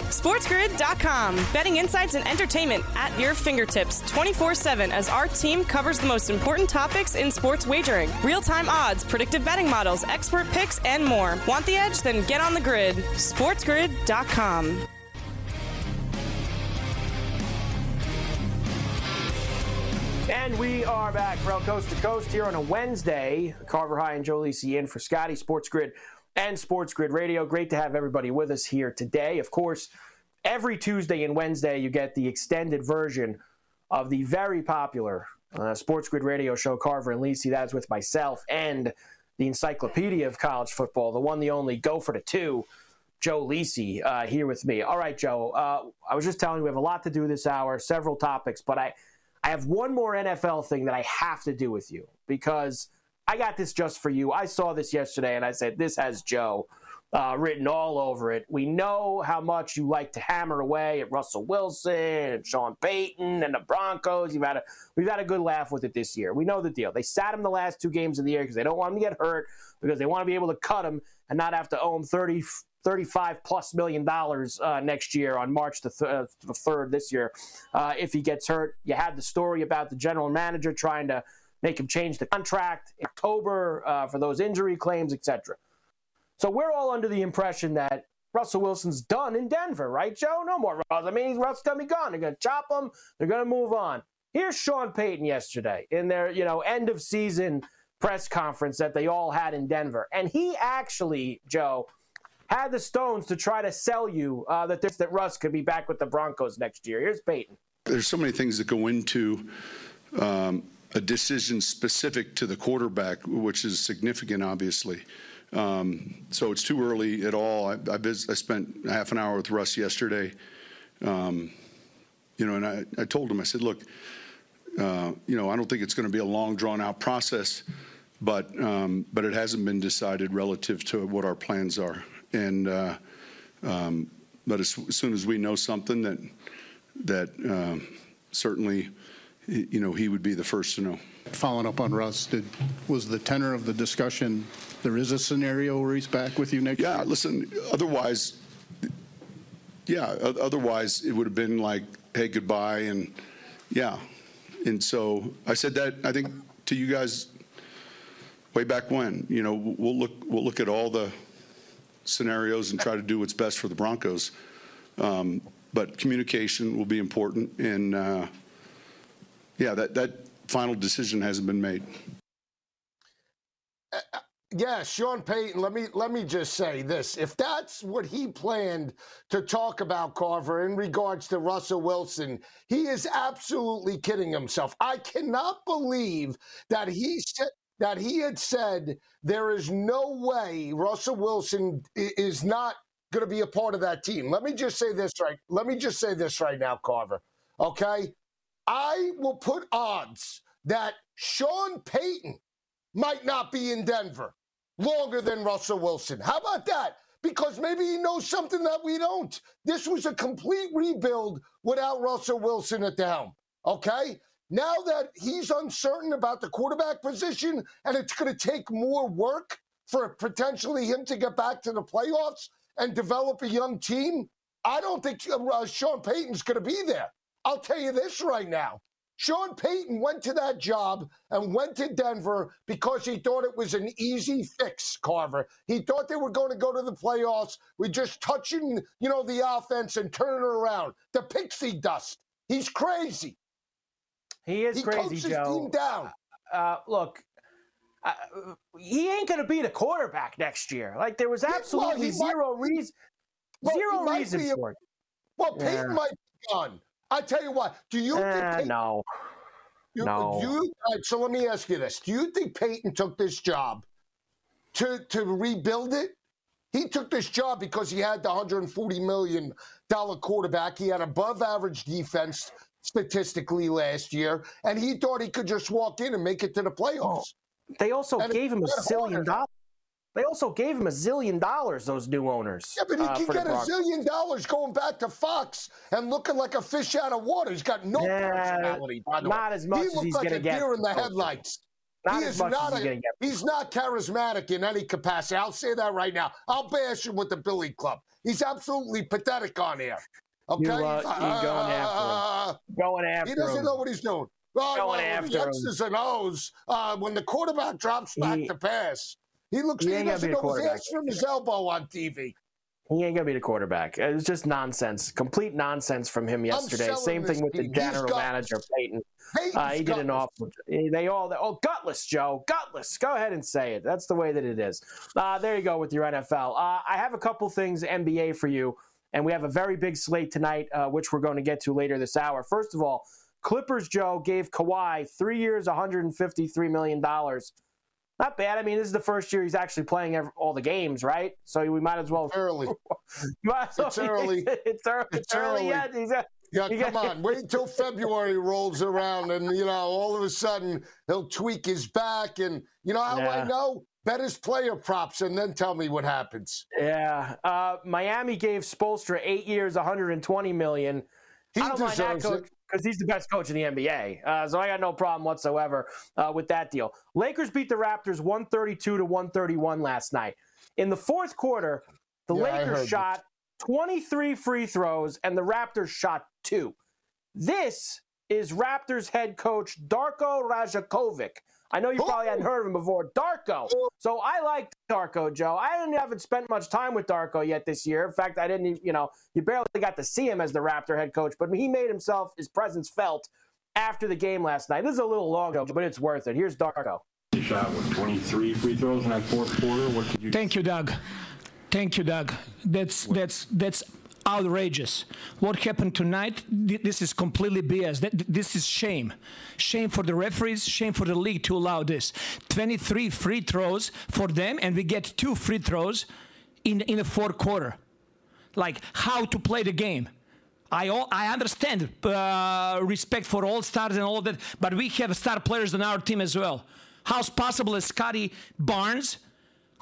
SportsGrid.com. Betting insights and entertainment at your fingertips 24 7 as our team covers the most important topics in sports wagering real time odds, predictive betting models, expert picks, and more. Want the edge? Then get on the grid. SportsGrid.com. And we are back from Coast to Coast here on a Wednesday. Carver High and Joe Lisi in for Scotty Sports Grid and Sports Grid Radio. Great to have everybody with us here today. Of course, every Tuesday and Wednesday you get the extended version of the very popular uh, Sports Grid Radio show Carver and Lisi. That's with myself and the Encyclopedia of College Football, the one, the only, go for the two. Joe Lisi uh, here with me. All right, Joe. Uh, I was just telling you we have a lot to do this hour, several topics, but I I have one more NFL thing that I have to do with you because I got this just for you. I saw this yesterday and I said, This has Joe uh, written all over it. We know how much you like to hammer away at Russell Wilson and Sean Payton and the Broncos. You've had a, we've had a good laugh with it this year. We know the deal. They sat him the last two games of the year because they don't want him to get hurt, because they want to be able to cut him and not have to owe him 30. 35 plus million dollars uh, next year on March the, th- uh, the 3rd this year uh, if he gets hurt. You had the story about the general manager trying to make him change the contract in October uh, for those injury claims, etc. So we're all under the impression that Russell Wilson's done in Denver, right, Joe? No more Russ. I mean, Russ's going to be gone. They're to chop him. They're to move on. Here's Sean Payton yesterday in their, you know, end of season press conference that they all had in Denver. And he actually, Joe, had the stones to try to sell you uh, that this, that Russ could be back with the Broncos next year. Here's Payton. There's so many things that go into um, a decision specific to the quarterback, which is significant, obviously. Um, so it's too early at all. I, I, I, spent half an hour with Russ yesterday, um, you know, and I, I, told him, I said, look, uh, you know, I don't think it's going to be a long, drawn out process, but um, but it hasn't been decided relative to what our plans are. And uh, um, but as, as, soon as we know something that that um, certainly, you know, he would be the first to know. Following up on Russ, did, was the tenor of the discussion? There is a scenario where he's back with you next yeah, year. Yeah, listen. Otherwise, yeah. Otherwise, it would have been like, hey, goodbye, and yeah. And so I said that I think to you guys way back when. You know, we'll look we'll look at all the scenarios and try to do what's best for the Broncos. Um, but communication will be important, and uh, yeah, that that final decision hasn't been made. Uh, yeah, Sean Payton. Let me let me just say this: if that's what he planned to talk about, Carver, in regards to Russell Wilson, he is absolutely kidding himself. I cannot believe that he said that he had said there is no way Russell Wilson is not going to be a part of that team. Let me just say this right. Let me just say this right now, Carver. Okay, I will put odds that Sean Payton might not be in Denver longer than Russell Wilson. How about that? Because maybe he knows something that we don't. This was a complete rebuild without Russell Wilson at the helm. Okay? Now that he's uncertain about the quarterback position and it's going to take more work for potentially him to get back to the playoffs and develop a young team, I don't think uh, Sean Payton's going to be there. I'll tell you this right now. Sean Payton went to that job and went to Denver because he thought it was an easy fix, Carver. He thought they were going to go to the playoffs with just touching, you know, the offense and turning it around. The pixie dust. He's crazy. He is he crazy, Joe. his team down. Uh, look, uh, he ain't going to be the quarterback next year. Like there was Yeah, well, absolutely might- zero reason, Well, zero reason a- for it. Well, Payton Yeah. might be gone. I tell you what. Do you think Eh, Payton, no, you, no. do you, right, so let me ask you this: Do you think Payton took this job to to rebuild it? He took this job because he had the 140 million dollar quarterback. He had above average defense statistically last year, and he thought he could just walk in and make it to the playoffs. They also And gave him a zillion dollars. They also gave him a zillion dollars. Those new owners. Yeah, but he uh, can get a zillion dollars going back to Fox and looking like a fish out of water. He's got no Yeah, personality, by the way. not as much he as looks he's like a get deer in the headlights. Not he as is much not as he's a, he's not charismatic in any capacity. I'll say that right now. I'll bash him with the Billy Club. He's absolutely pathetic on air. Okay, You, uh, you going after him. Going after he doesn't him. know what he's doing. Well, Going well, after him. X's and O's. Uh, when the quarterback drops back He- to pass, he looks. he He, doesn't know his quarterback. ass from his elbow on TV. He ain't gonna be the quarterback. It was just nonsense, complete nonsense from him yesterday. Same thing with the team. He's general manager Payton. Uh, he did an awful. They all. Oh, gutless, Joe. Gutless. Go ahead and say it. That's the way that it is. Uh, there you go with your NFL. Uh, I have a couple things NBA for you, and we have a very big slate tonight, uh, which we're going to get to later this hour. First of all, Clippers Joe gave Kawhi three years, 153 million dollars. Not bad. I mean, this is the first year he's actually playing every, all the games, right? So we might as well. Early. might as well- It's early. it's early. It's It's early early. yet. A- Yeah, come got- on. Wait until February rolls around and, you know, all of a sudden he'll tweak his back. And, you know how Yeah. I know? Bet his player props and then tell me what happens. Yeah, uh, Miami gave Spoelstra eight years, 120 million. He I don't mind that deserves coach it. Because he's the best coach in the NBA. Uh, so I got no problem whatsoever uh, with that deal. Lakers beat the Raptors 132 to 131 last night. In the fourth quarter, the Yeah, Lakers shot 23 free throws and the Raptors shot two. This is Raptors head coach Darko Rajakovic. I know you oh. probably hadn't heard of him before. Darko. So I like Darko, Joe. I didn't, haven't spent much time with Darko yet this year. In fact, I didn't, you know, you barely got to see him as the Raptor head coach, but he made himself, his presence felt after the game last night. This is a little long, Joe, but it's worth it. Here's Darko. You shot what 23 free throws in that fourth quarter. What could you? Thank you, Doug. Thank you, Doug. That's that's that's outrageous. What happened tonight? th- This is completely BS. This is shame. Shame for the referees. Shame for the league to allow this. 23 free throws for them, and we get two free throws in in the fourth quarter. Like how to play the game. I all, I understand uh, respect for all stars and all that, but we have star players on our team as well. How's possible Scottie Barnes,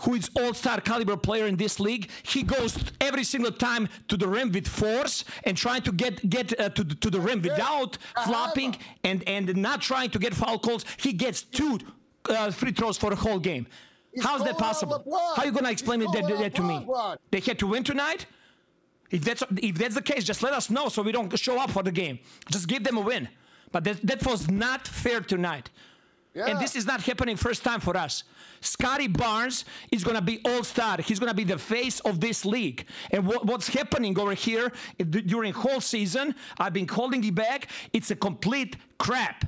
who is all-star caliber player in this league, he goes every single time to the rim with force and trying to get get uh, to, the- to the rim without flopping and and not trying to get foul calls. He gets two uh, free throws for the whole game. He's How's that possible? How are you gonna explain it that, that to me? They had to win tonight. If that's if that's the case, just let us know so we don't show up for the game. Just give them a win. But that that was not fair tonight. Yeah. And this is not happening first time for us. Scottie Barnes is going to be all star. He's going to be the face of this league. And what, what's happening over here i- d- during whole season, I've been holding it back. It's a complete crap.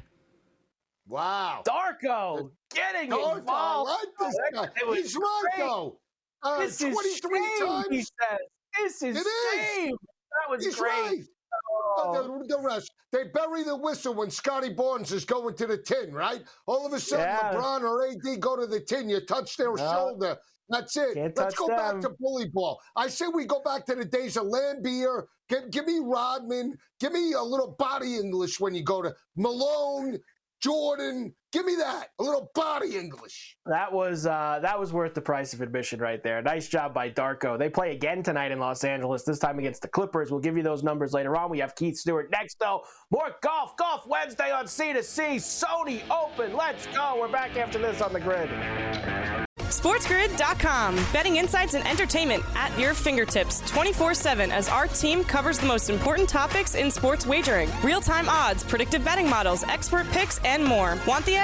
Wow. Darko getting Darko, I involved. like this guy. guy He's right, though. Uh, This is 23 shame, times. he says. This is It is. shame. That was He's great. right. The, the rest. They bury the whistle when Scottie Barnes is going to the tin, right? All of a sudden, Yeah. LeBron or AD go to the tin. You touch their No. shoulder. That's it. Can't Let's go back to bully ball. I say we go back to the days of Laimbeer. Give, give me Rodman. Give me a little body English when you go to Malone, Jordan, Give me that. A little body English. That was uh, that was worth the price of admission right there. Nice job by Darko. They play again tonight in Los Angeles. This time against the Clippers. We'll give you those numbers later on. We have Keith Stewart next though. More golf, golf Wednesday on C to C. Sony Open. Let's go. We're back after this on the grid. SportsGrid.com. Betting insights and entertainment at your fingertips 24 7 as our team covers the most important topics in sports wagering real time odds, predictive betting models, expert picks, and more. Want the edge?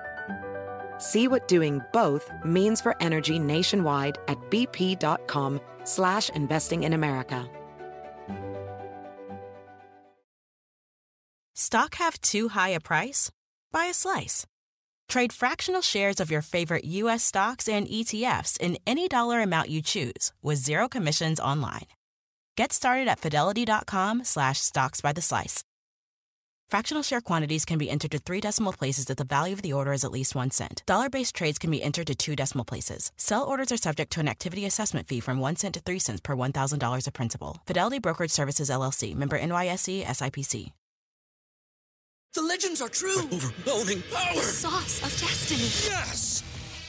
See what doing both means for energy nationwide at bp.com slash investing in America. Stock have too high a price? Buy a slice. Trade fractional shares of your favorite U.S. stocks and ETFs in any dollar amount you choose with zero commissions online. Get started at fidelity.com slash stocks by the slice. Fractional share quantities can be entered to three decimal places if the value of the order is at least one cent. Dollar based trades can be entered to two decimal places. Sell orders are subject to an activity assessment fee from one cent to three cents per $1,000 of principal. Fidelity Brokerage Services LLC member NYSE SIPC. The legends are true. Overwhelming power! The sauce of destiny. Yes!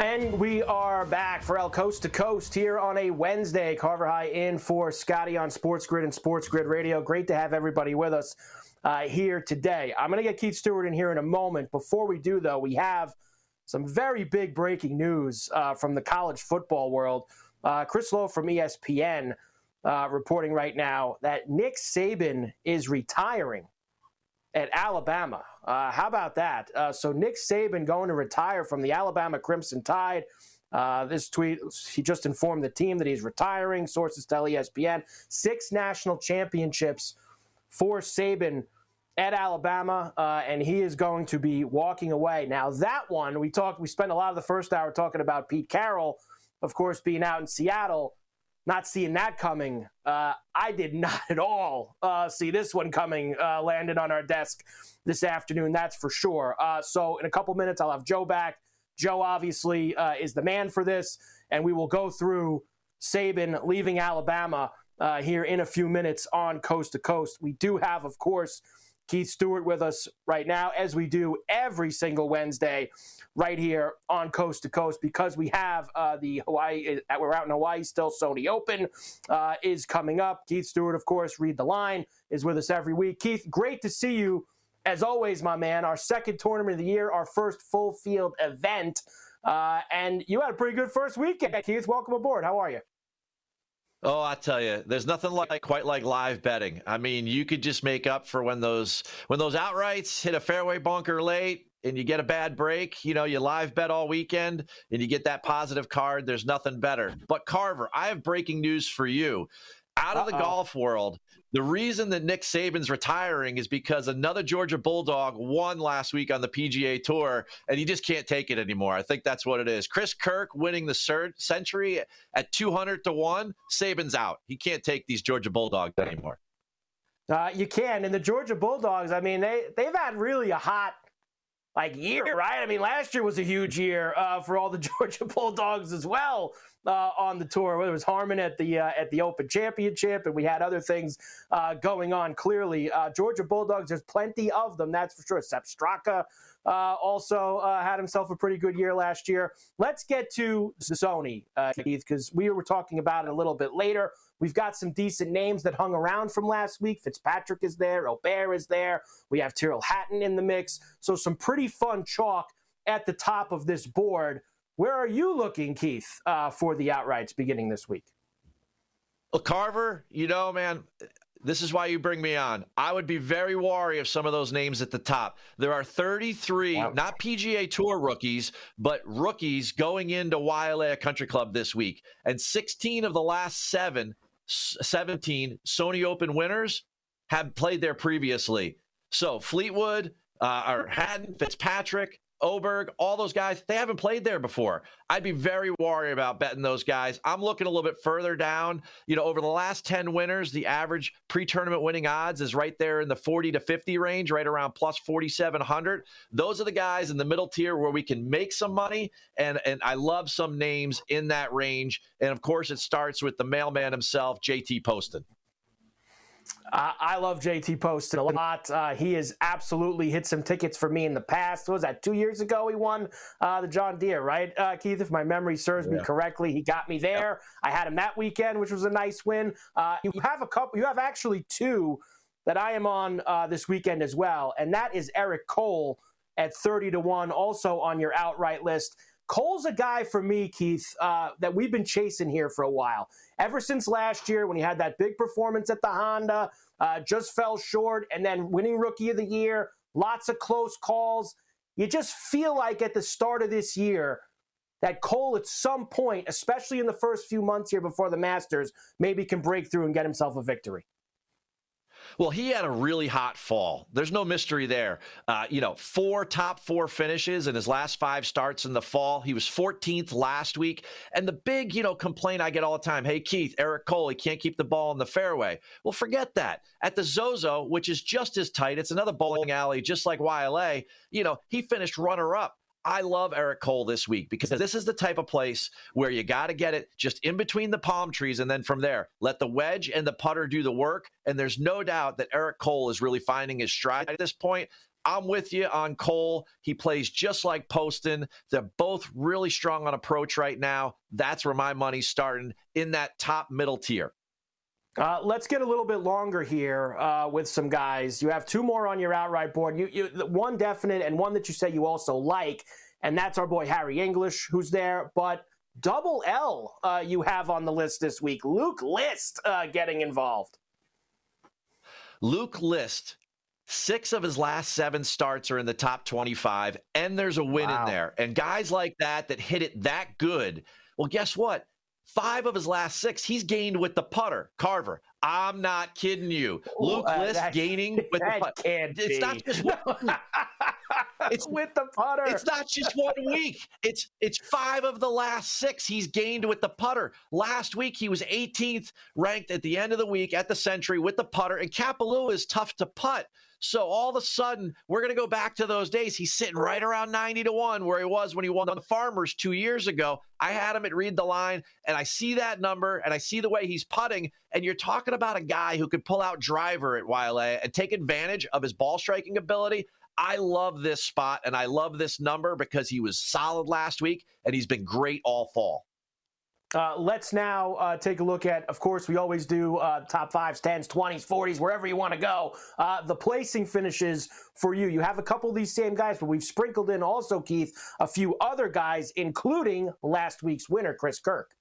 And we are back for El Coast to Coast here on a Wednesday. Carver High in for Scotty on Sports Grid and Sports Grid Radio. Great to have everybody with us uh, here today. I'm going to get Keith Stewart in here in a moment. Before we do, though, we have some very big breaking news uh, from the college football world. Uh, Chris Low from ESPN uh, reporting right now that Nick Saban is retiring at Alabama. Uh, how about that? Uh, so Nick Saban going to retire from the Alabama Crimson Tide. Uh, this tweet, he just informed the team that he's retiring. Sources tell ESPN six national championships for Saban at Alabama, uh, and he is going to be walking away. Now that one, we talked, we spent a lot of the first hour talking about Pete Carroll, of course, being out in Seattle not seeing that coming. Uh, I did not at all uh, see this one coming, uh, landed on our desk this afternoon, that's for sure. Uh, so, in a couple minutes, I'll have Joe back. Joe obviously uh, is the man for this, and we will go through Saban leaving Alabama uh, here in a few minutes on Coast to Coast. We do have, of course, Keith Stewart with us right now, as we do every single Wednesday, right here on Coast to Coast, because we have uh, the Hawaii, uh, we're out in Hawaii still. Sony Open uh, is coming up. Keith Stewart, of course, read the line, is with us every week. Keith, great to see you. As always, my man, our second tournament of the year, our first full field event. Uh, and you had a pretty good first weekend, Keith. Welcome aboard. How are you? Oh, I tell you, there's nothing like quite like live betting. I mean, you could just make up for when those when those outrights hit a fairway bunker late and you get a bad break. You know, you live bet all weekend and you get that positive card. There's nothing better. But Carver, I have breaking news for you. Out of Uh-oh. the golf world, the reason that Nick Saban's retiring is because another Georgia Bulldog won last week on the PGA Tour, and he just can't take it anymore. I think that's what it is. Chris Kirk winning the Sentry at 200 to 1. Saban's out. He can't take these Georgia Bulldogs anymore. Uh, you can. And the Georgia Bulldogs, I mean, they, they've had really a hot like year, right? I mean, last year was a huge year uh, for all the Georgia Bulldogs as well uh, on the tour. Whether it was Harman at the uh, at the Open Championship, and we had other things uh, going on. Clearly, uh, Georgia Bulldogs. There's plenty of them, that's for sure. Sepp Straka uh, also uh, had himself a pretty good year last year. Let's get to Sony, Keith, because we were talking about it a little bit later. We've got some decent names that hung around from last week. Fitzpatrick is there, Åberg is there. We have Tyrrell Hatton in the mix. So some pretty fun chalk at the top of this board. Where are you looking, Keith, uh, for the outrights beginning this week? Well, Carver, you know, man, this is why you bring me on. I would be very wary of some of those names at the top. There are 33, wow. not PGA Tour rookies, but rookies going into Waialae Country Club this week. And 16 of the last seven, 17 Sony Open winners have played there previously. So Fleetwood, uh, or Hatton, Fitzpatrick, Åberg, all those guys, they haven't played there before. I'd be very worried about betting those guys. I'm looking a little bit further down. You know, over the last 10 winners, the average pre tournament winning odds is right there in the 40 to 50 range, right around plus 4,700. Those are the guys in the middle tier where we can make some money. And, and I love some names in that range. And of course, it starts with the mailman himself, JT Poston. Uh, I love JT Poston a lot. Uh, he has absolutely hit some tickets for me in the past. What was that two years ago? He won uh, the John Deere, right, uh, Keith? If my memory serves yeah. me correctly, he got me there. I had him that weekend, which was a nice win. Uh, you have a couple. You have actually two that I am on uh, this weekend as well, and that is Eric Cole at thirty to one, also on your outright list. Cole's a guy for me, Keith, uh, that we've been chasing here for a while. Ever since last year when he had that big performance at the Honda, uh, just fell short, and then winning Rookie of the Year, lots of close calls. You just feel like at the start of this year that Cole, at some point, especially in the first few months here before the Masters, maybe can break through and get himself a victory. Well, he had a really hot fall. There's no mystery there. Uh, you know, four top four finishes in his last five starts in the fall. He was 14th last week. And the big, you know, complaint I get all the time hey, Keith, Eric Cole, he can't keep the ball in the fairway. Well, forget that. At the Zozo, which is just as tight, it's another bowling alley, just like Waialae, you know, he finished runner up I love Eric Cole this week because this is the type of place where you got to get it just in between the palm trees. And then from there, let the wedge and the putter do the work. And there's no doubt that Eric Cole is really finding his stride at this point. I'm with you on Cole. He plays just like Poston. They're both really strong on approach right now. That's where my money's starting in that top middle tier. Uh, let's get a little bit longer here uh, with some guys. You have two more on your outright board. You, you, one definite and one that you say you also like, and that's our boy Harris English, who's there. But double L uh, you have on the list this week. Luke List uh, getting involved. Luke List, six of his last seven starts are in the top 25, and there's a win wow. in there. And guys like that that hit it that good, well, guess what? Five of his last six, he's gained with the putter. Carver, I'm not kidding you. Luke uh, List that, gaining with the putter. it's be. not just one, it's with the putter. It's not just one week. It's it's five of the last six he's gained with the putter. Last week he was 18th ranked at the end of the week at the Sentry with the putter, and Kapalua is tough to putt. So all of a sudden, we're going to go back to those days. He's sitting right around 90 to 1 where he was when he won the Farmers two years ago. I had him at read the line, and I see that number, and I see the way he's putting. And you're talking about a guy who could pull out driver at Waialae and take advantage of his ball striking ability. I love this spot, and I love this number because he was solid last week, and he's been great all fall. Uh, let's now uh, take a look at, of course, we always do uh, top fives, tens, 20s, 40s, wherever you want to go. Uh, the placing finishes for you. You have a couple of these same guys, but we've sprinkled in also, Keith, a few other guys, including last week's winner, Chris Kirk.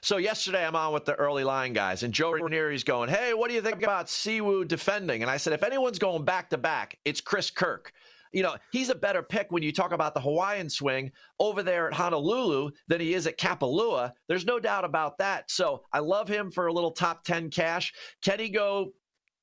So yesterday I'm on with the early line guys, and Joe Ranieri's going, "Hey, what do you think about Si Woo defending?" And I said, "If anyone's going back to back, it's Chris Kirk." You know, he's a better pick when you talk about the Hawaiian swing over there at Honolulu than he is at Kapalua. There's no doubt about that. So I love him for a little top 10 cash. Can he go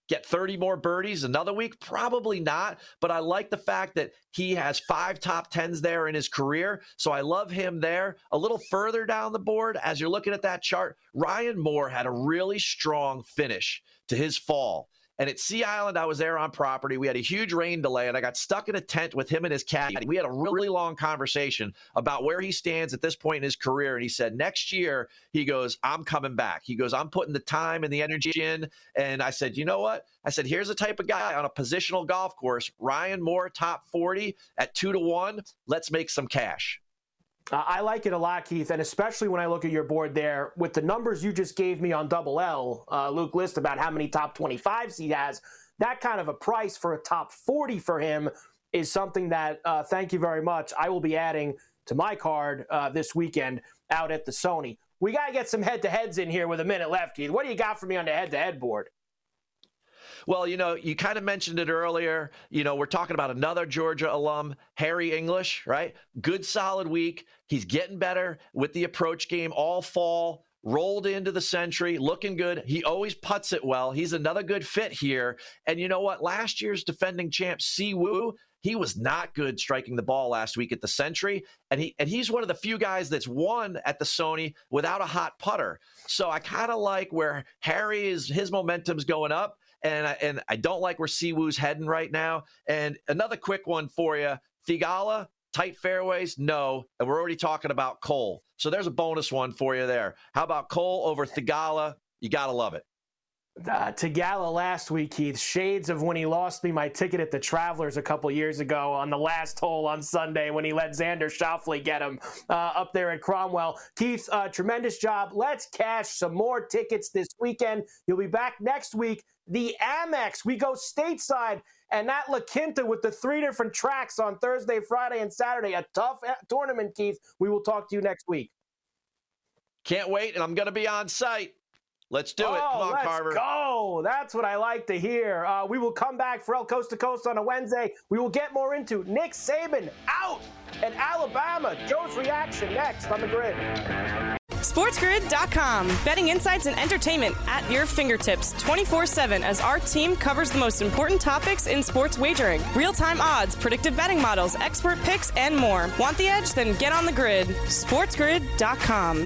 get 30 more birdies another week? Probably not. But I like the fact that he has five top 10s there in his career. So I love him there. A little further down the board, as you're looking at that chart, Ryan Moore had a really strong finish to his fall. And at Sea Island, I was there on property. We had a huge rain delay, and I got stuck in a tent with him and his cat. We had a really long conversation about where he stands at this point in his career. And he said, next year, he goes, I'm coming back. He goes, I'm putting the time and the energy in. And I said, you know what? I said, here's the type of guy on a positional golf course, Ryan Moore, top 40 at two to one. Let's make some cash. Uh, I like it a lot, Keith, and especially when I look at your board there with the numbers you just gave me on Double L, uh, Luke List about how many top 25s he has. That kind of a price for a top 40 for him is something that, uh, thank you very much, I will be adding to my card uh, this weekend out at the Sony. we got to get some head to heads in here with a minute left, Keith. What do you got for me on the head to head board? Well, you know, you kind of mentioned it earlier. You know, we're talking about another Georgia alum, Harris English, right? Good solid week. He's getting better with the approach game all fall rolled into the Sentry, looking good. He always puts it well. He's another good fit here. And you know what? Last year's defending champ, Si Woo, he was not good striking the ball last week at the Sentry, and he and he's one of the few guys that's won at the Sony without a hot putter. So I kind of like where Harry is. His momentum's going up, and I, and I don't like where Si Woo's heading right now. And another quick one for you, Theegala. Tight fairways, no. And we're already talking about Cole. So there's a bonus one for you there. How about Cole over Theegala? You got to love it. Uh, gala last week, Keith. Shades of when he lost me my ticket at the Travelers a couple years ago on the last hole on Sunday when he let Xander Schauffele get him uh, up there at Cromwell. Keith, uh, tremendous job. Let's cash some more tickets this weekend. You'll be back next week. The Amex. We go stateside and that La Quinta with the three different tracks on Thursday, Friday, and Saturday. A tough eh, tournament, Keith. We will talk to you next week. Can't wait, and I'm going to be on site. Let's do oh, it. Come on, let's Carver. Go. That's what I like to hear. Uh, we will come back for El Coast to Coast on a Wednesday. We will get more into Nick Saban out at Alabama. Joe's reaction next on the grid. SportsGrid.com. Betting insights and entertainment at your fingertips 24 7 as our team covers the most important topics in sports wagering real time odds, predictive betting models, expert picks, and more. Want the edge? Then get on the grid. SportsGrid.com.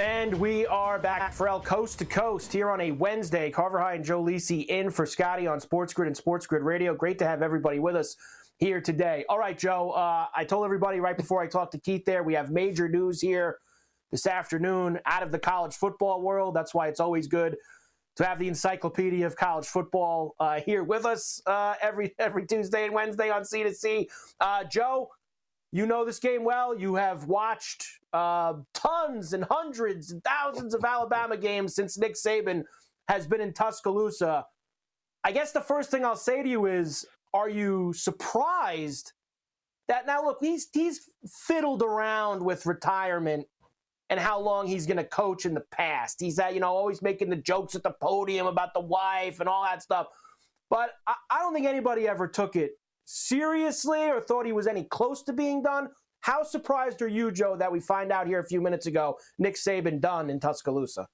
And we are back for El Coast to Coast here on a Wednesday. Carver High and Joe Lisi in for Scotty on Sports Grid and Sports Grid Radio. Great to have everybody with us here today. All right, Joe. Uh, I told everybody right before I talked to Keith there, we have major news here this afternoon out of the college football world. That's why it's always good to have the encyclopedia of college football uh, here with us uh, every every Tuesday and Wednesday on C to C. Uh, Joe, you know this game well. You have watched uh, tons and hundreds and thousands of Alabama games since Nick Saban has been in Tuscaloosa. I guess the first thing I'll say to you is, are you surprised that now look he's he's fiddled around with retirement and how long he's going to coach in the past. He's at, you know always making the jokes at the podium about the wife and all that stuff. But I, I don't think anybody ever took it seriously or thought he was any close to being done. How surprised are you, Joe, that we find out here a few minutes ago Nick Saban done in Tuscaloosa?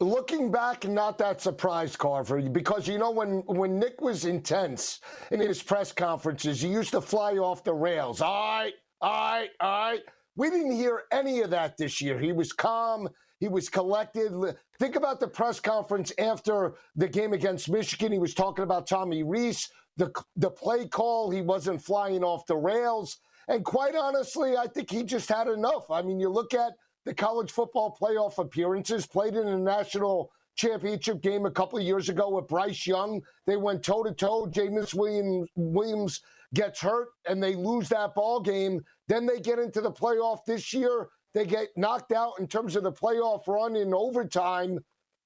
Looking back, not that surprised, Carver, because you know when when Nick was intense in his press conferences, he used to fly off the rails. All right, all right, all right. We didn't hear any of that this year. He was calm. He was collected. Think about the press conference after the game against Michigan. He was talking about Tommy Rees, the the play call. He wasn't flying off the rails. And quite honestly, I think he just had enough. I mean, you look at the college football playoff appearances, played in a national championship game a couple of years ago with Bryce Young. They went toe to toe. Jameis Williams, Williams gets hurt and they lose that ball game. Then they get into the playoff this year. They get knocked out in terms of the playoff run in overtime.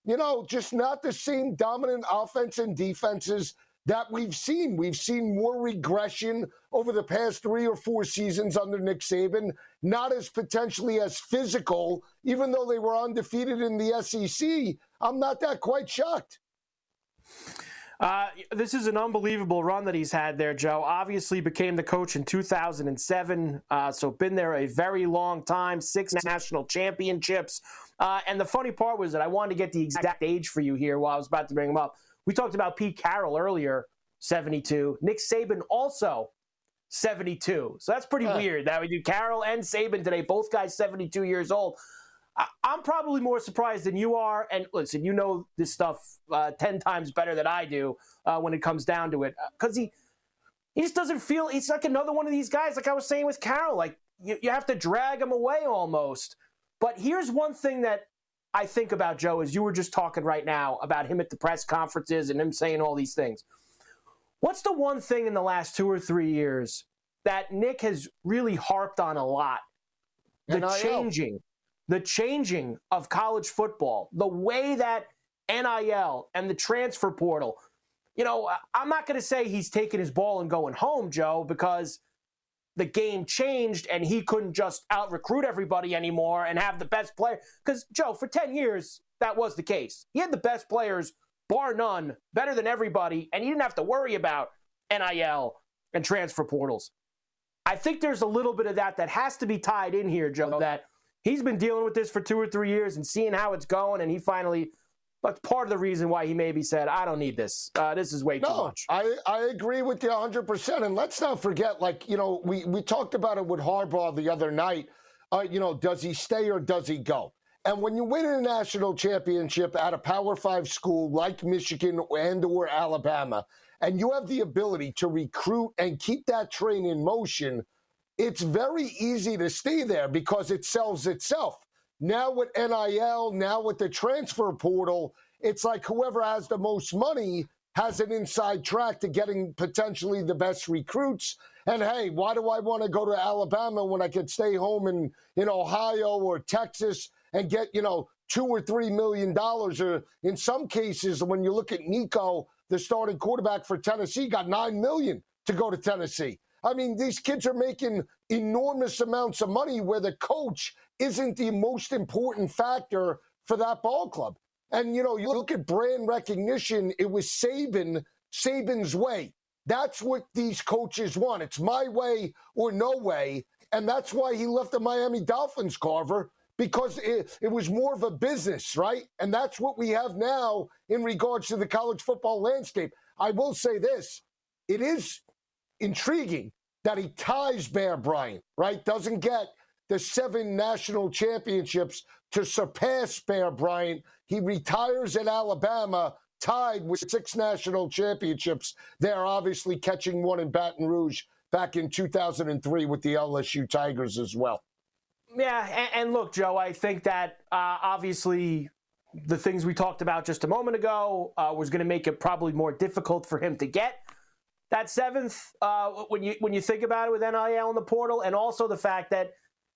You know, just not the same dominant offense and defenses that we've seen. We've seen more regression over the past three or four seasons under Nick Saban, not as potentially as physical, even though they were undefeated in the SEC. I'm not that quite shocked. Uh, this is an unbelievable run that he's had there, Joe. Obviously, became the coach in 2007, uh, so been there a very long time. Six national championships, uh, and the funny part was that I wanted to get the exact age for you here while I was about to bring him up. We talked about Pete Carroll earlier, 72. Nick Saban also 72. So that's pretty weird that we do Carroll and Saban today, both guys 72 years old. I'm probably more surprised than you are. And listen, you know this stuff uh, 10 times better than I do uh, when it comes down to it. Because he, he just doesn't feel, he's like another one of these guys, like I was saying with Carroll. Like, you, you have to drag him away almost. But here's one thing that I think about, Joe, as you were just talking right now about him at the press conferences and him saying all these things. What's the one thing in the last two or three years that Nick has really harped on a lot? The changing the changing of college football, the way that NIL and the transfer portal, you know, I'm not going to say he's taking his ball and going home, Joe, because the game changed and he couldn't just out recruit everybody anymore and have the best player. Because, Joe, for 10 years, that was the case. He had the best players, bar none, better than everybody, and he didn't have to worry about NIL and transfer portals. I think there's a little bit of that that has to be tied in here, Joe, that he's been dealing with this for two or three years and seeing how it's going, and he finally. That's part of the reason why he maybe said, "I don't need this. Uh, this is way too much." I, I agree with you 100%. And let's not forget, like, you know, we, we talked about it with Harbaugh the other night. Uh, you know, does he stay or does he go? And when you win a national championship at a Power Five school like Michigan and or Alabama, and you have the ability to recruit and keep that train in motion, it's very easy to stay there because it sells itself. Now with NIL, now with the transfer portal, it's like whoever has the most money has an inside track to getting potentially the best recruits. And hey, why do I want to go to Alabama when I could stay home in, in Ohio or Texas and get, you know, two or three million dollars? Or in some cases, when you look at Nico, the starting quarterback for Tennessee, got nine million to go to Tennessee. I mean, these kids are making enormous amounts of money where the coach isn't the most important factor for that ball club. And, you know, you look at brand recognition, it was Saban, Saban's way. That's what these coaches want. It's my way or no way. And that's why he left the Miami Dolphins, Carver, because it, it was more of a business, right? And that's what we have now in regards to the college football landscape. I will say this it is intriguing that he ties Bear Bryant, right? Doesn't get the seven national championships to surpass Bear Bryant. He retires at Alabama, tied with six national championships. They're obviously catching one in Baton Rouge back in 2003 with the LSU Tigers as well. Yeah, and, and look, Joe, I think that uh, obviously the things we talked about just a moment ago uh, was going to make it probably more difficult for him to get that seventh uh, when you when you think about it with NIL in the portal, and also the fact that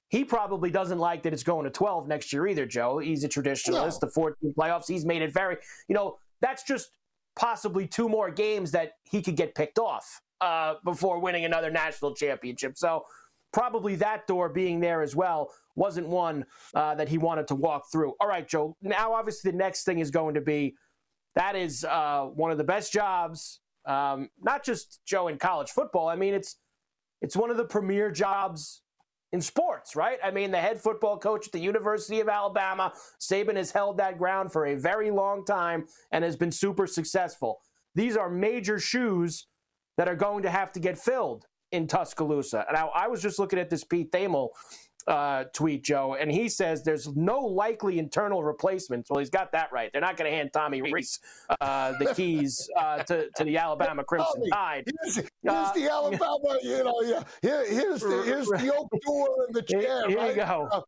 he probably doesn't like that it's going to 12 next year either, Joe. He's a traditionalist. The 14 playoffs, he's made it very, you know, that's just possibly two more games that he could get picked off uh, before winning another national championship. So probably that door being there as well wasn't one uh, that he wanted to walk through. All right, Joe. Now, obviously, the next thing is going to be that is uh, one of the best jobs, um, not just Joe in college football. I mean, it's it's one of the premier jobs in sports, right? I mean, the head football coach at the University of Alabama, Saban has held that ground for a very long time and has been super successful. These are major shoes that are going to have to get filled in Tuscaloosa. Now, I was just looking at this Pete Thamel uh, tweet, Joe, and he says there's no likely internal replacements. Well, he's got that right. They're not going to hand Tommy Rees uh, the keys uh, to, to the Alabama Crimson Tide. Here's, here's Uh, the Alabama, you know, yeah. Here, here's the here's the oak door and the Here- chair. here right? you go.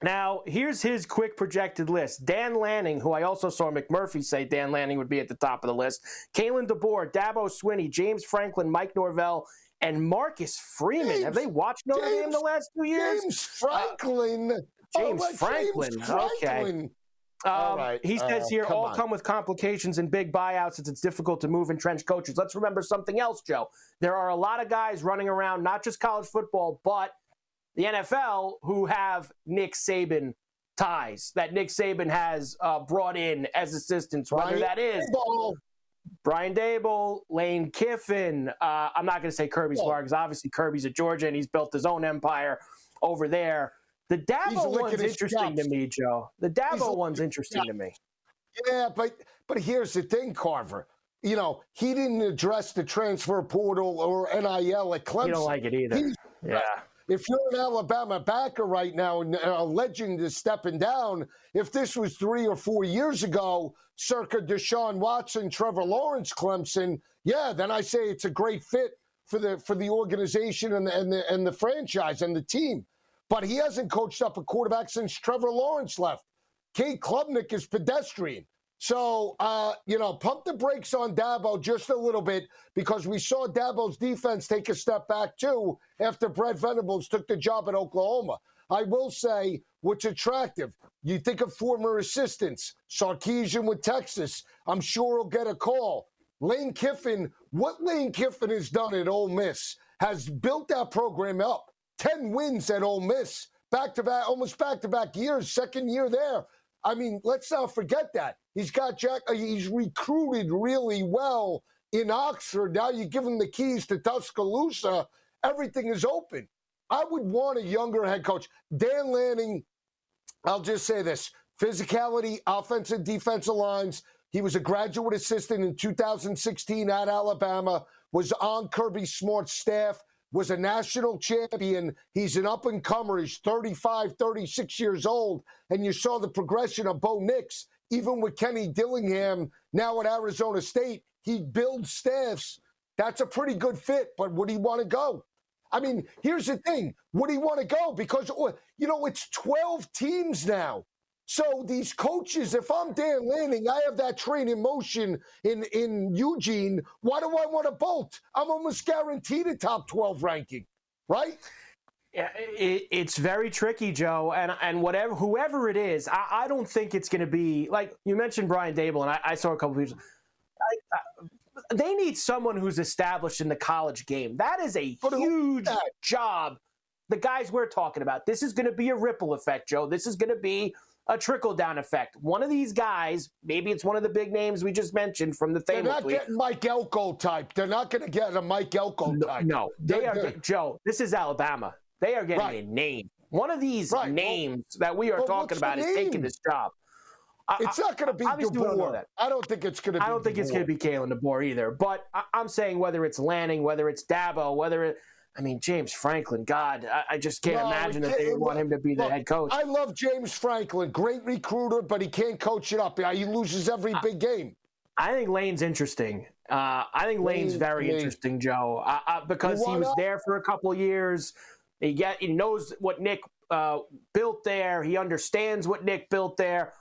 Now, here's his quick projected list. Dan Lanning, who I also saw McMurphy say Dan Lanning would be at the top of the list. Kalen DeBoer, Dabo Swinney, James Franklin, Mike Norvell, and Marcus Freeman. James, Have they watched Notre James, Dame the last two years? James Franklin. Uh, James, oh, Franklin. James Franklin. Okay. Um, He says uh, here, come all on. come with complications and big buyouts since it's difficult to move entrenched coaches. Let's remember something else, Joe. There are a lot of guys running around, not just college football, but the NFL, who have Nick Saban ties that Nick Saban has uh, brought in as assistants, whether that is. Brian Daboll, Lane Kiffin. Uh, I'm not going to say Kirby Smart because obviously Kirby's at Georgia and he's built his own empire over there. The Dabo one's interesting to me, Joe. The Dabo one's interesting to me. Yeah, but but here's the thing, Carver. You know, he didn't address the transfer portal or NIL at Clemson. You don't like it either. He's, yeah. If you're an Alabama backer right now and a legend is stepping down, if this was three or four years ago, circa Deshaun Watson, Trevor Lawrence, Clemson, yeah, then I say it's a great fit for the for the organization and the, and the and the franchise and the team. But he hasn't coached up a quarterback since Trevor Lawrence left. Cade Klubnik is pedestrian. So, uh, you know, pump the brakes on Dabo just a little bit because we saw Dabo's defense take a step back too after Brent Venables took the job at Oklahoma. I will say what's attractive. You think of former assistants, Sarkisian with Texas. I'm sure he'll get a call. Lane Kiffin, what Lane Kiffin has done at Ole Miss has built that program up. 10 wins at Ole Miss, back to back, almost back to back years, second year there. I mean, let's not forget that. He's got Jack, uh, he's recruited really well in Oxford. Now you give him the keys to Tuscaloosa, everything is open. I would want a younger head coach. Dan Lanning, I'll just say this physicality, offensive, defensive lines. He was a graduate assistant in 2016 at Alabama, was on Kirby Smart's staff was a national champion. He's an up and comer. He's 35, 36 years old. And you saw the progression of Bo Nix, even with Kenny Dillingham now at Arizona State. He builds staffs. That's a pretty good fit, but would he want to go? I mean, here's the thing. Would he want to go? Because, oh, you know, it's 12 teams now. So these coaches, if I'm Dan Lanning, I have that train in motion in, in Eugene. Why do I want to bolt? I'm almost guaranteed a top 12 ranking, right? It's very tricky, Joe, and and whatever whoever it is, I, I don't think it's going to be like you mentioned Brian Daboll, and I, I saw a couple of people. I, uh, they need someone who's established in the college game. That is a huge job. The guys we're talking about. This is going to be a ripple effect, Joe. This is going to be a trickle down effect. One of these guys, maybe it's one of the big names we just mentioned from the They're not getting Mike Elko type. They're not going to get a Mike Elko type. No, they are. Getting, Joe, this is Alabama. They are getting right. a name. One of these right. names well, that we are talking about is taking this job. It's not going to be DeBoer. I don't think it's going to. I don't think DeBoer. it's going to be Kalen DeBoer either. But I, am saying whether it's Lanning, whether it's Dabo, whether it, I mean, James Franklin, God, I, I just can't no, imagine can't, that they want him to be the look, head coach. I love James Franklin, great recruiter, but he can't coach it up. He loses every big game. I think Lane's interesting. Uh, I think Lane's very Lane. interesting, Joe, uh, uh, because he was there for a couple years. He get he knows what Nick uh, built there. He understands what Nick built there.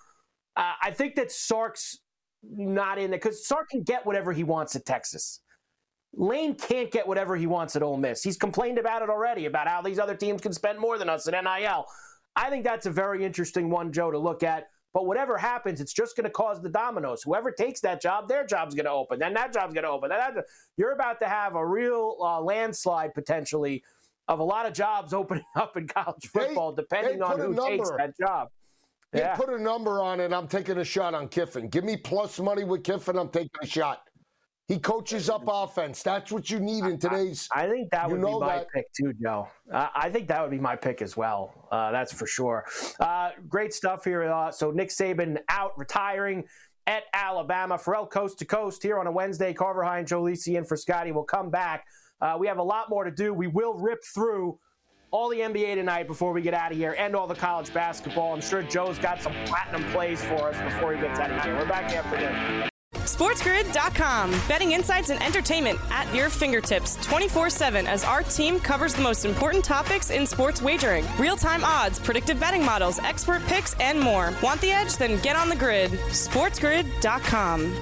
Uh, I think that Sark's not in there because Sark can get whatever he wants at Texas. Lane can't get whatever he wants at Ole Miss. He's complained about it already, about how these other teams can spend more than us at NIL. I think that's a very interesting one, Joe, to look at. But whatever happens, it's just going to cause the dominoes. Whoever takes that job, their job's going to open. Then that job's going to open. Then that, you're about to have a real uh, landslide potentially of a lot of jobs opening up in college football, they, depending they on who takes that job. Yeah. put a number on it. I'm taking a shot on Kiffin. Give me plus money with Kiffin. I'm taking a shot. He coaches up offense. That's what you need in today's. I, I think that would be my that. pick too, Joe. I, I, think that would be my pick as well. Uh, that's for sure. Uh, great stuff here. Uh, so Nick Saban out, retiring at Alabama. Ferrall coast to coast here on a Wednesday. Carver High and Joe Lisi in for Scotty. We'll come back. Uh, we have a lot more to do. We will rip through all the NBA tonight before we get out of here and all the college basketball. I'm sure Joe's got some platinum plays for us before he gets out of here. We're back after this. SportsGrid.com. Betting insights and entertainment at your fingertips 24 7 as our team covers the most important topics in sports wagering real time odds, predictive betting models, expert picks, and more. Want the edge? Then get on the grid. SportsGrid.com.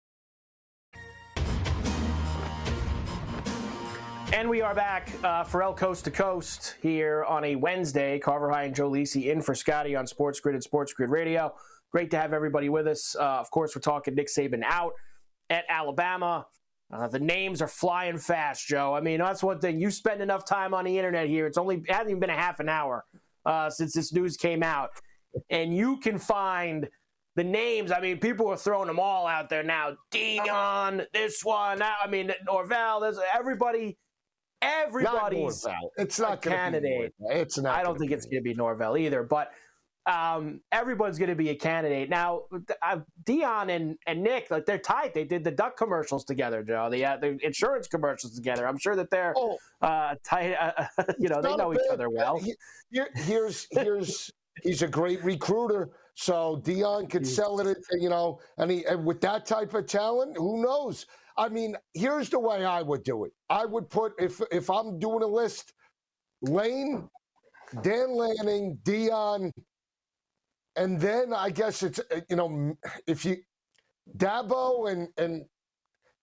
And we are back uh, for El Coast to Coast here on a Wednesday. Carver High and Joe Lisi in for Scotty on Sports Grid and Sports Grid Radio. Great to have everybody with us. Uh, of course, we're talking Nick Saban out at Alabama. Uh, the names are flying fast, Joe. I mean, that's one thing. You spend enough time on the internet here. It's only it hasn't even been a half an hour uh, since this news came out, and you can find the names. I mean, people are throwing them all out there now. Deion, this one. I mean, Norvell. There's everybody. Everybody's Not It's not a gonna be candidate. It's not I don't think it's going to be Norvell either, but um, everyone's going to be a candidate now. Uh, Deion and, and Nick, like they're tight. They did the duck commercials together, Joe. The uh, the insurance commercials together. I'm sure that they're Oh. uh, tight. Uh, you know, they know each bad- other well. he- here- here's here's he's a great recruiter. So Deion could sell it, you know, and, he, and with that type of talent, who knows? I mean, here's the way I would do it. I would put if if I'm doing a list, Lane, Dan Lanning, Deion, and then I guess it's you know if you Dabo and and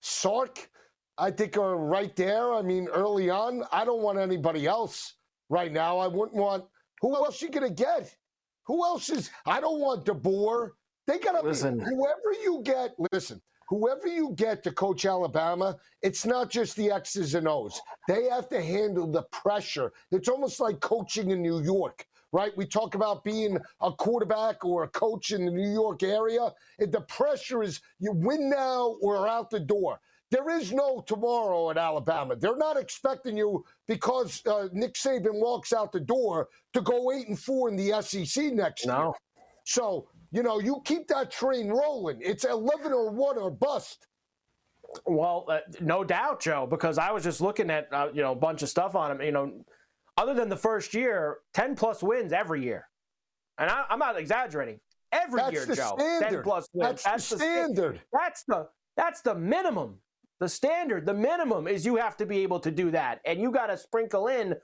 Sark, I think are right there. I mean, early on, I don't want anybody else right now. I wouldn't want who else you gonna get? Who else is? I don't want DeBoer. They gotta Listen. be whoever you get. Listen, whoever you get to coach Alabama, it's not just the X's and O's. They have to handle the pressure. It's almost like coaching in New York. Right, we talk about being a quarterback or a coach in the New York area. And the pressure is you win now or out the door. There is no tomorrow at Alabama. They're not expecting you because uh, Nick Saban walks out the door to go eight and four in the SEC next year. So you know you keep that train rolling. It's eleven or one or bust. Well, uh, no doubt, Joe, because I was just looking at uh, you know a bunch of stuff on him. You know, other than the first year, ten plus wins every year, and I, I'm not exaggerating. Every That's year, the Joe, ten plus wins. That's the sta- standard. That's the that's the minimum. The standard, the minimum is you have to be able to do that, and you got to sprinkle in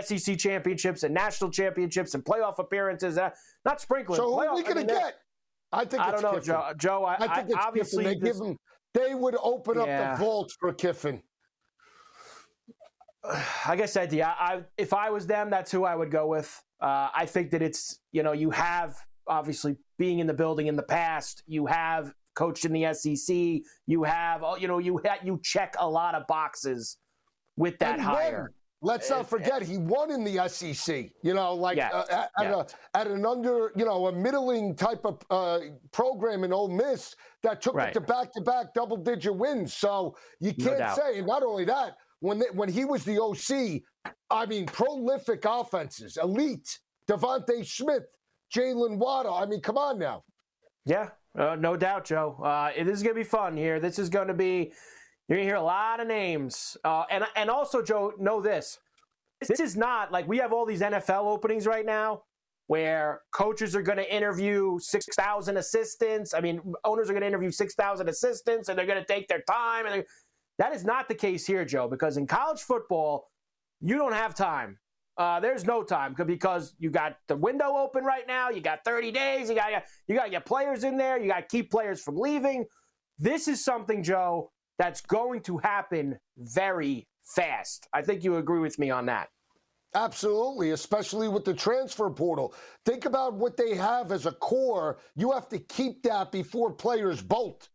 SEC championships and national championships and playoff appearances. Uh, not sprinkling. So who are we going mean, to get? I think I it's don't know, Kiffin. Joe. Joe, I, I think I- obviously Kiffin. They this- give him. They would open up the vault for Kiffin. like I said you, I, if I was them, that's who I would go with. Uh, I think that it's you know you have obviously being in the building in the past, you have coached in the SEC, you have you know you ha- you check a lot of boxes with that And hire. Let's not forget he won in the SEC. You know, like Yeah. uh, at, Yeah. a, at an under, you know, a middling type of uh, program in Ole Miss that took Right. it to back-to-back double-digit wins. So you can't doubt. say. And not only that, when they, when he was the OC, I mean, prolific offenses, elite. DeVonta Smith, Jaylen Waddle. I mean, come on now. Yeah, uh, no doubt, Joe. Uh, it is going to be fun here. This is going to be. You're to hear a lot of names, uh, and and also, Joe, know this: this is not like we have all these NFL openings right now. where coaches are going to interview 6,000 assistants. I mean, owners are going to interview 6,000 assistants and they're going to take their time. And that is not the case here, Joe, because in college football, you don't have time. Uh, there's no time because you got the window open right now. You got 30 days. You got you got to get players in there. You got to keep players from leaving. This is something, Joe, that's going to happen very fast. I think you agree with me on that. Absolutely, especially with the transfer portal. Think about what they have as a core. You have to keep that before players bolt,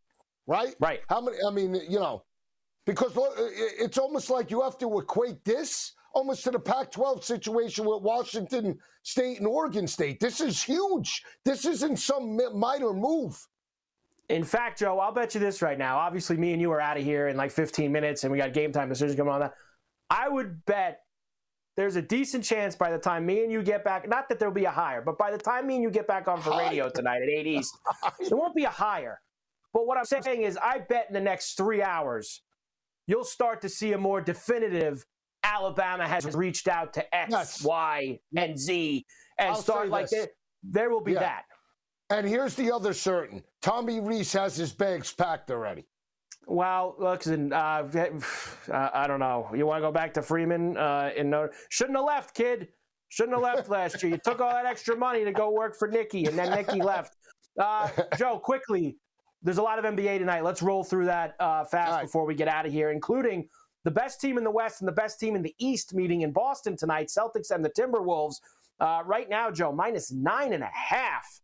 right? Right. How many? I mean, you know, because it's almost like you have to equate this almost to the Pac 12 situation with Washington State and Oregon State. This is huge. This isn't some minor move. In fact, Joe, I'll bet you this right now. Obviously, me and you are out of here in like 15 minutes and we got game time decisions coming on that. I would bet there's a decent chance by the time me and you get back, not that there'll be a hire, but by the time me and you get back on for radio tonight at 8 East, there won't be a hire. But what I'm saying is, I bet in the next three hours, you'll start to see a more definitive Alabama has reached out to X, yes. Y, and Z, and I'll start like there, there, will be yeah. that. And here's the other certain: Tommy Rees has his bags packed already. Well, listen, uh, I don't know. You want to go back to Freeman? Uh, in no, shouldn't have left, kid. Shouldn't have left last year. You took all that extra money to go work for Nikki, and then Nikki left. Uh, Joe, quickly, there's a lot of NBA tonight. Let's roll through that uh, fast right. before we get out of here, including the best team in the West and the best team in the East meeting in Boston tonight, Celtics and the Timberwolves. Uh, right now, Joe, minus nine and a half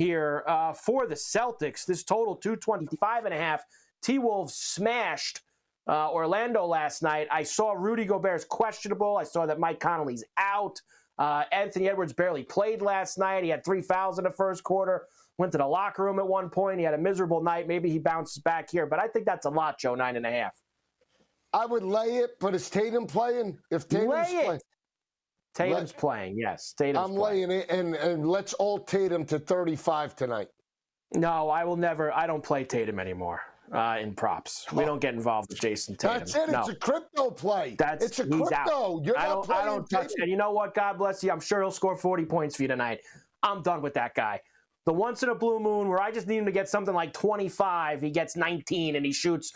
here uh, for the Celtics. This total 225 and a half. T Wolves smashed uh, Orlando last night. I saw Rudy Gobert's questionable. I saw that Mike Conley's out. Uh, Anthony Edwards barely played last night. He had three fouls in the first quarter. Went to the locker room at one point. He had a miserable night. Maybe he bounces back here, but I think that's a lot, Joe. Nine and a half. I would lay it, but is Tatum playing? If Tatum's playing, Tatum's lay, playing. Yes, Tatum's I'm playing. laying it, and and let's all Tatum to 35 tonight. No, I will never. I don't play Tatum anymore uh, in props. We don't get involved with Jayson Tatum. That's it. No. It's a crypto play. That's it's a crypto. You're I not don't. I don't touch it. And you know what? God bless you. I'm sure he'll score 40 points for you tonight. I'm done with that guy. The once in a blue moon where I just need him to get something like 25, he gets 19 and he shoots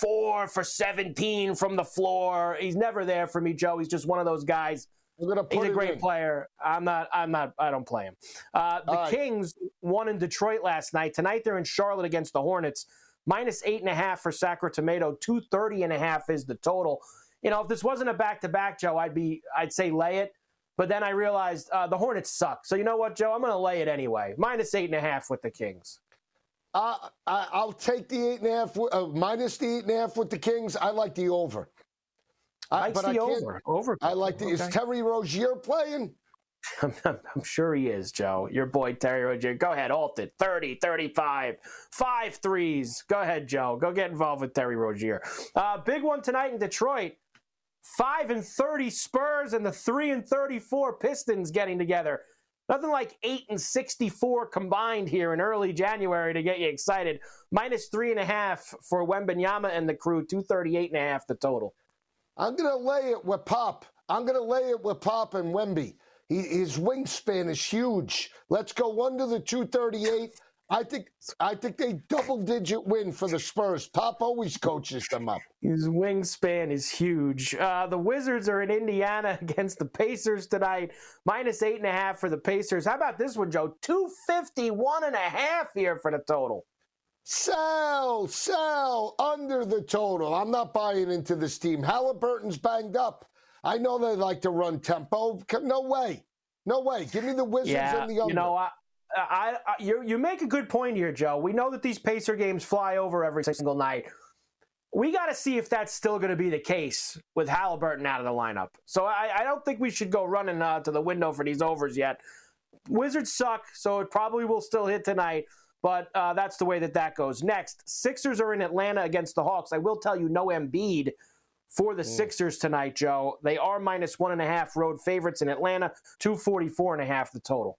four for 17 from the floor. He's never there for me, Joe. He's just one of those guys. He's a great in. player. I'm not. I'm not. I don't play him. Uh, the right. Kings won in Detroit last night. Tonight they're in Charlotte against the Hornets. Minus eight and a half for Sacramento. Two thirty and a half is the total. You know, if this wasn't a back to back, Joe, I'd be. I'd say lay it. But then I realized uh, the Hornets suck. So you know what, Joe? I'm going to lay it anyway. Minus eight and a half with the Kings. Uh, I, will take the eight and a half, uh, minus the eight and a half with the Kings. I like the over. I, but the I over. Over. I like the. Okay. Is Terry Rozier playing? I'm, I'm, sure he is, Joe. Your boy Terry Rozier. Go ahead, alt it. 30, 35, five threes. Go ahead, Joe. Go get involved with Terry Rozier. Uh, big one tonight in Detroit. 5 and 30 Spurs and the 3 and 34 Pistons getting together. Nothing like 8 and 64 combined here in early January to get you excited. Minus 3.5 for Wembanyama and the crew, 238 and a half the total. I'm going to lay it with Pop. I'm going to lay it with Pop and Wemby. He, his wingspan is huge. Let's go under the 238. I think I think they double digit win for the Spurs. Pop always coaches them up. His wingspan is huge. Uh, the Wizards are in Indiana against the Pacers tonight. Minus eight and a half for the Pacers. How about this one, Joe? 251 and a half here for the total. Sell, sell under the total. I'm not buying into this team. Halliburton's banged up. I know they like to run tempo. No way. No way. Give me the Wizards yeah, and the under. You know, I, I, I, you, you make a good point here, Joe. We know that these Pacer games fly over every single night. We got to see if that's still going to be the case with Halliburton out of the lineup. So I, I don't think we should go running uh, to the window for these overs yet. Wizards suck, so it probably will still hit tonight. But uh, that's the way that that goes. Next, Sixers are in Atlanta against the Hawks. I will tell you, no Embiid for the mm. Sixers tonight, Joe. They are minus one and a half road favorites in Atlanta, 244 and a half the total.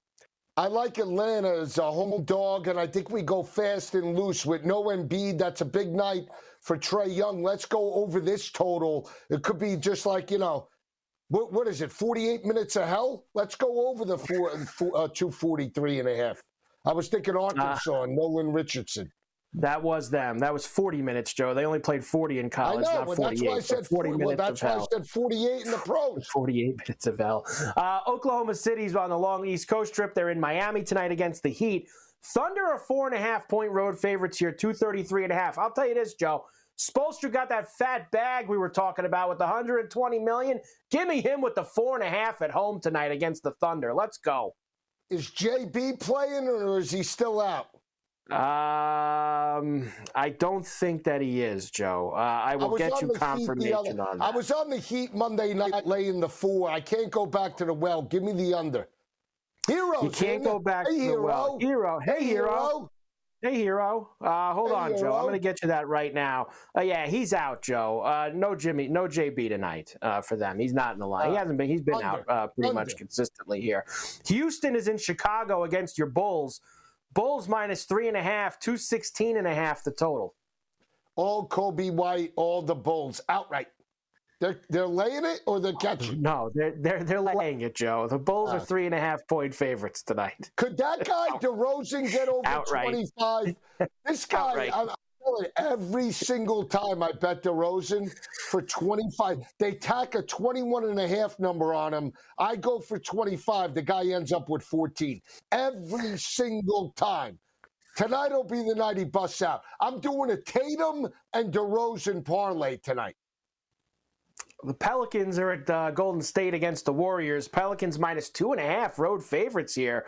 I like Atlanta as a home dog, and I think we go fast and loose with no Embiid. That's a big night for Trae Young. Let's go over this total. It could be just like, you know, what, what is it? 48 minutes of hell? Let's go over the four, four, uh, 243 and a half. I was thinking Arkansas uh, and Nolan Richardson. That was them. That was 40 minutes, Joe. They only played 40 in college, I know, not well, 48. That's why I said 40 minutes well, that's why hell. I said 48 in the pros. 48 minutes of hell. Uh, Oklahoma City's on the long East Coast trip. They're in Miami tonight against the Heat. Thunder are four and a half point road favorites here, 233 and a half. I'll tell you this, Joe. Spoelstra got that fat bag we were talking about with 120 million. Give me him with the four and a half at home tonight against the Thunder. Let's go. Is JB playing or is he still out? Um, I don't think that he is, Joe. Uh, I will I get you confirmation on that. I was on the Heat Monday night laying the four. I can't go back to the well. Give me the under. Hero. You can't go back hey, to hero. the well. Hero. Hey, hey hero. hero. Hey, hero. Uh, hold hey, on, hero. Joe. I'm going to get you that right now. Uh, yeah, he's out, Joe. Uh, no Jimmy, no JB tonight uh, for them. He's not in the line. he uh, hasn't been. He's been under. out uh, pretty under. much consistently here. Houston is in Chicago against your Bulls. Bulls minus three and a half, 216 and a half the total. All Coby White, all the Bulls outright. They're they're laying it or they're catching? No, they're they're they're laying it, Joe. The Bulls uh, are three and a half point favorites tonight. Could that guy DeRozan get over 25? This guy, I'm, every single time I bet DeRozan for 25, they tack a 21 and a half number on him. I go for 25. The guy ends up with 14 every single time. Tonight will be the night he busts out. I'm doing a Tatum and DeRozan parlay tonight. The Pelicans are at uh, Golden State against the Warriors. Pelicans minus two and a half road favorites here.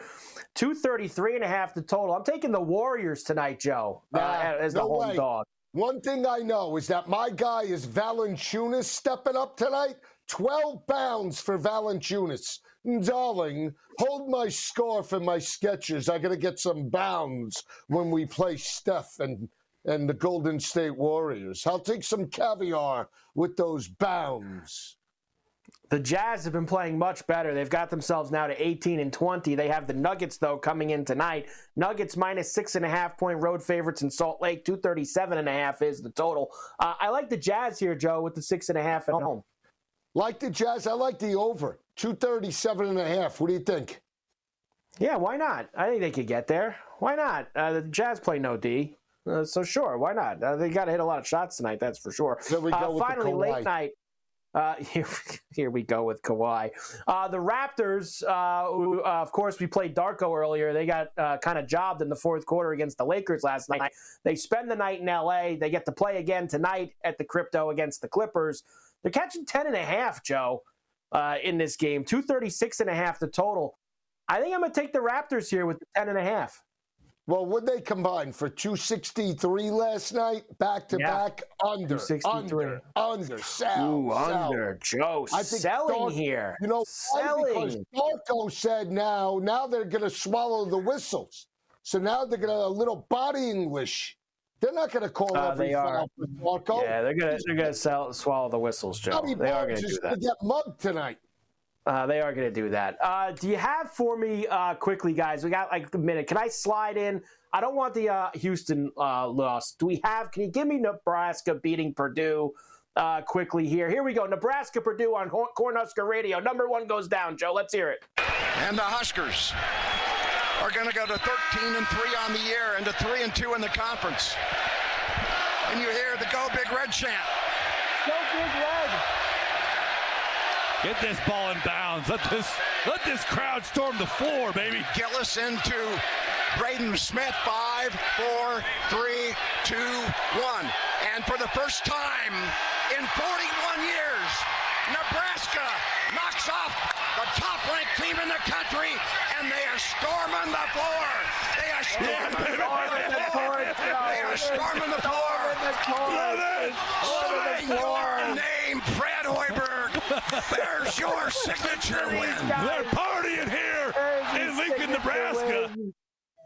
233 and a half the total. I'm taking the Warriors tonight, Joe, uh, uh, as the home way. dog. One thing I know is that my guy is Valanciunas stepping up tonight. 12 pounds for Valanciunas. Darling, hold my scarf and my sketches. I got to get some bounds when we play Steph and and the Golden State Warriors. I'll take some caviar with those bounds. The Jazz have been playing much better. They've got themselves now to 18 and 20. They have the Nuggets, though, coming in tonight. Nuggets minus six and a half point road favorites in Salt Lake. 237 and a half is the total. Uh, I like the Jazz here, Joe, with the six and a half at home. Like the Jazz, I like the over. 237 and a half. What do you think? Yeah, why not? I think they could get there. Why not? Uh, the Jazz play no D. Uh, so sure, why not? Uh, they got to hit a lot of shots tonight, that's for sure. So we Uh, finally, late night. Uh, here, here we go with Kawhi. Uh, the Raptors, uh, who, of course, we played Darko earlier. They got kind of jobbed in the fourth quarter against the Lakers last night. They spend the night in LA. They get to play again tonight at the Crypto against the Clippers. They're catching 10 and a half, Joe, in this game. 236 and a half the total. I think I'm going to take the Raptors here with the 10 and a half. Well, would they combine for 263 last night? Back to yeah. back, under, under, under, sell, Ooh, sell. under, Joe, I think selling here. You know, selling. because Darko said now, now they're going to swallow the whistles. So now they're going to a little body English. They're not going to call uh, every for Darko. Yeah, they're going to they're going to swallow the whistles, Joe. they are going to do that. Get mugged tonight. Uh, they are going to do that. Uh, do you have for me uh, quickly, guys? We got like a minute. Can I slide in? I don't want the uh, Houston uh, loss. Do we have? Can you give me Nebraska beating Purdue uh, quickly here? Here we go. Nebraska Purdue on Cornhusker Radio. Number one goes down. Joe, let's hear it. And the Huskers are going to go to 13 and three on the year and to three and two in the conference. And you hear the Go Big Red chant. Go Big Red. Get this ball in bounds. Let this let this crowd storm the floor, baby. Gillis into Braden Smith. Five, four, three, two, one. And for the first time in 41 years, Nebraska knocks off the top-ranked team in the country, and they are storming the floor. They are storming the floor. They are storming the floor. Love it. Your name, Fred Hoiberg. There's your signature win. They're partying here in Lincoln, Nebraska.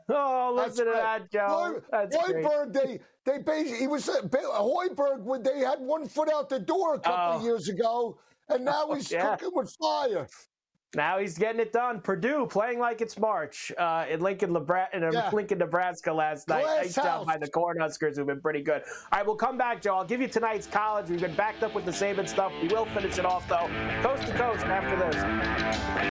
Oh, listen to that, Joe. That's Hoiberg, they they basically he was uh, Hoiberg when they had one foot out the door a couple oh. of years ago, and now he's oh, yeah. cooking with fire. Now he's getting it done. Purdue playing like it's March uh, in Lincoln, Nebraska, in Yeah. Lincoln, Nebraska last night. Nice job by the Cornhuskers, who've been pretty good. All right, we'll come back, Joe. I'll give you tonight's college. We've been backed up with the Saban stuff. We will finish it off though, coast to coast after this.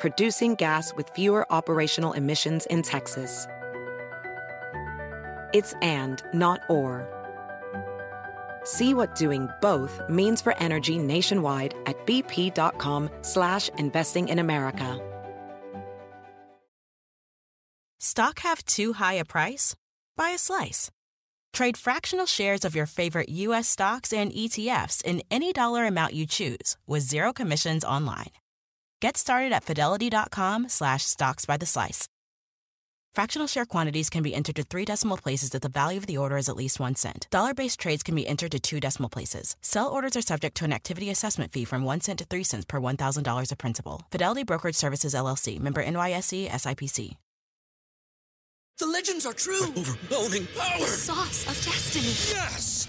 producing gas with fewer operational emissions in Texas. It's and, not or. See what doing both means for energy nationwide at bp.com slash investing in America. Stock have too high a price? Buy a slice. Trade fractional shares of your favorite U.S. stocks and ETFs in any dollar amount you choose with zero commissions online. Get started at fidelity.com slash stocks by the slice. Fractional share quantities can be entered to three decimal places if the value of the order is at least one cent. Dollar based trades can be entered to two decimal places. Sell orders are subject to an activity assessment fee from one cent to three cents per $1,000 of principal. Fidelity Brokerage Services LLC member NYSE SIPC. The legends are true. Overwhelming power! The sauce of destiny. Yes!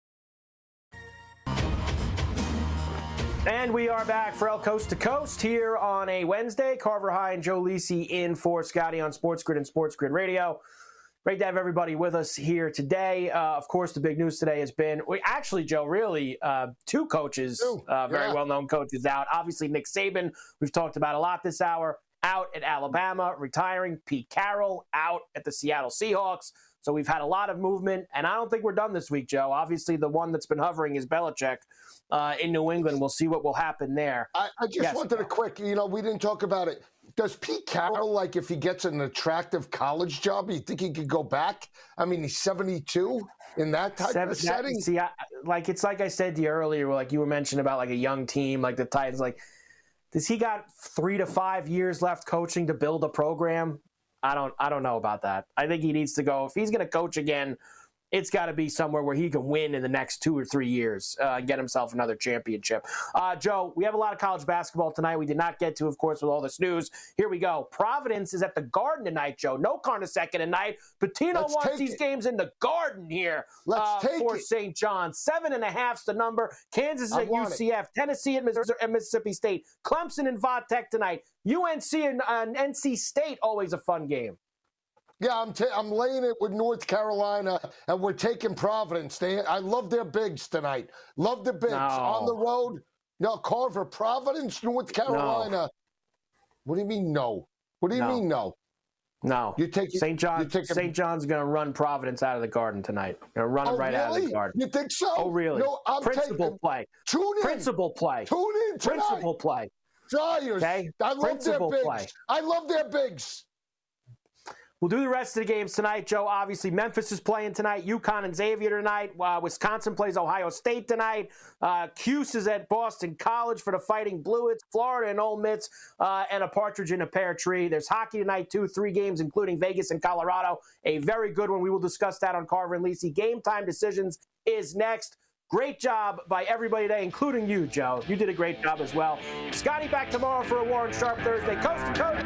And we are back for El Coast to Coast here on a Wednesday. Carver High and Joe Lisi in for Scotty on Sports Grid and Sports Grid Radio. Great to have everybody with us here today. Uh, of course, the big news today has been we actually, Joe, really uh, two coaches, uh, very yeah. well known coaches out. Obviously, Nick Saban, we've talked about a lot this hour, out at Alabama, retiring. Pete Carroll out at the Seattle Seahawks. So we've had a lot of movement, and I don't think we're done this week, Joe. Obviously, the one that's been hovering is Belichick uh, in New England. We'll see what will happen there. I, I just Yes. wanted a quick, you know, we didn't talk about it. Does Pete Carroll, like, if he gets an attractive college job, you think he could go back? I mean, he's 72 in that type Seven- of that- setting. see, I, like it's like I said to you earlier, like you were mentioning about like a young team, like the Titans. Like, does he got three to five years left coaching to build a program? I don't, I don't know about that. I think he needs to go if he's going to coach again. It's got to be somewhere where he can win in the next two or three years, uh, and get himself another championship. Uh, Joe, we have a lot of college basketball tonight. We did not get to, of course, with all this news. Here we go. Providence is at the Garden tonight, Joe. No Carnesecca tonight. Pitino Let's wants these it. games in the Garden here Let's uh, take for. St. John. Seven and a half's the number. Kansas is I at want it. UCF. Tennessee at, Missouri, at Mississippi State. Clemson and Vodtech tonight. UNC and uh, NC State, always a fun game. Yeah, I'm ta- I'm laying it with North Carolina, and we're taking Providence. They, I love their bigs tonight. Love the bigs No. on the road. No, Carver, Providence, North Carolina. What do you mean no? What do you No. mean no? No. You take St. John. You take St. John's going to run Providence out of the Garden tonight. Going to run Oh, it right out of the? Garden. You think so? Oh, really? No, I'm Principal taking. play. Tune in. Principal play. Tune in tonight. Principal play. Dryers. Okay? I love Principal their bigs. play. I love their bigs. We'll do the rest of the games tonight, Joe. Obviously, Memphis is playing tonight. UConn and Xavier tonight. Uh, Wisconsin plays Ohio State tonight. Uh, Cuse is at Boston College for the Fighting Bluets. Florida and Ole Miss, uh, and a partridge in a pear tree. There's hockey tonight, too. Three games, including Vegas and Colorado. A very good one. We will discuss that on Carver and Lisi. Game time decisions is next. Great job by everybody today, including you, Joe. You did a great job as well. Scotty back tomorrow for a Warren Sharp Thursday. Coast to coast.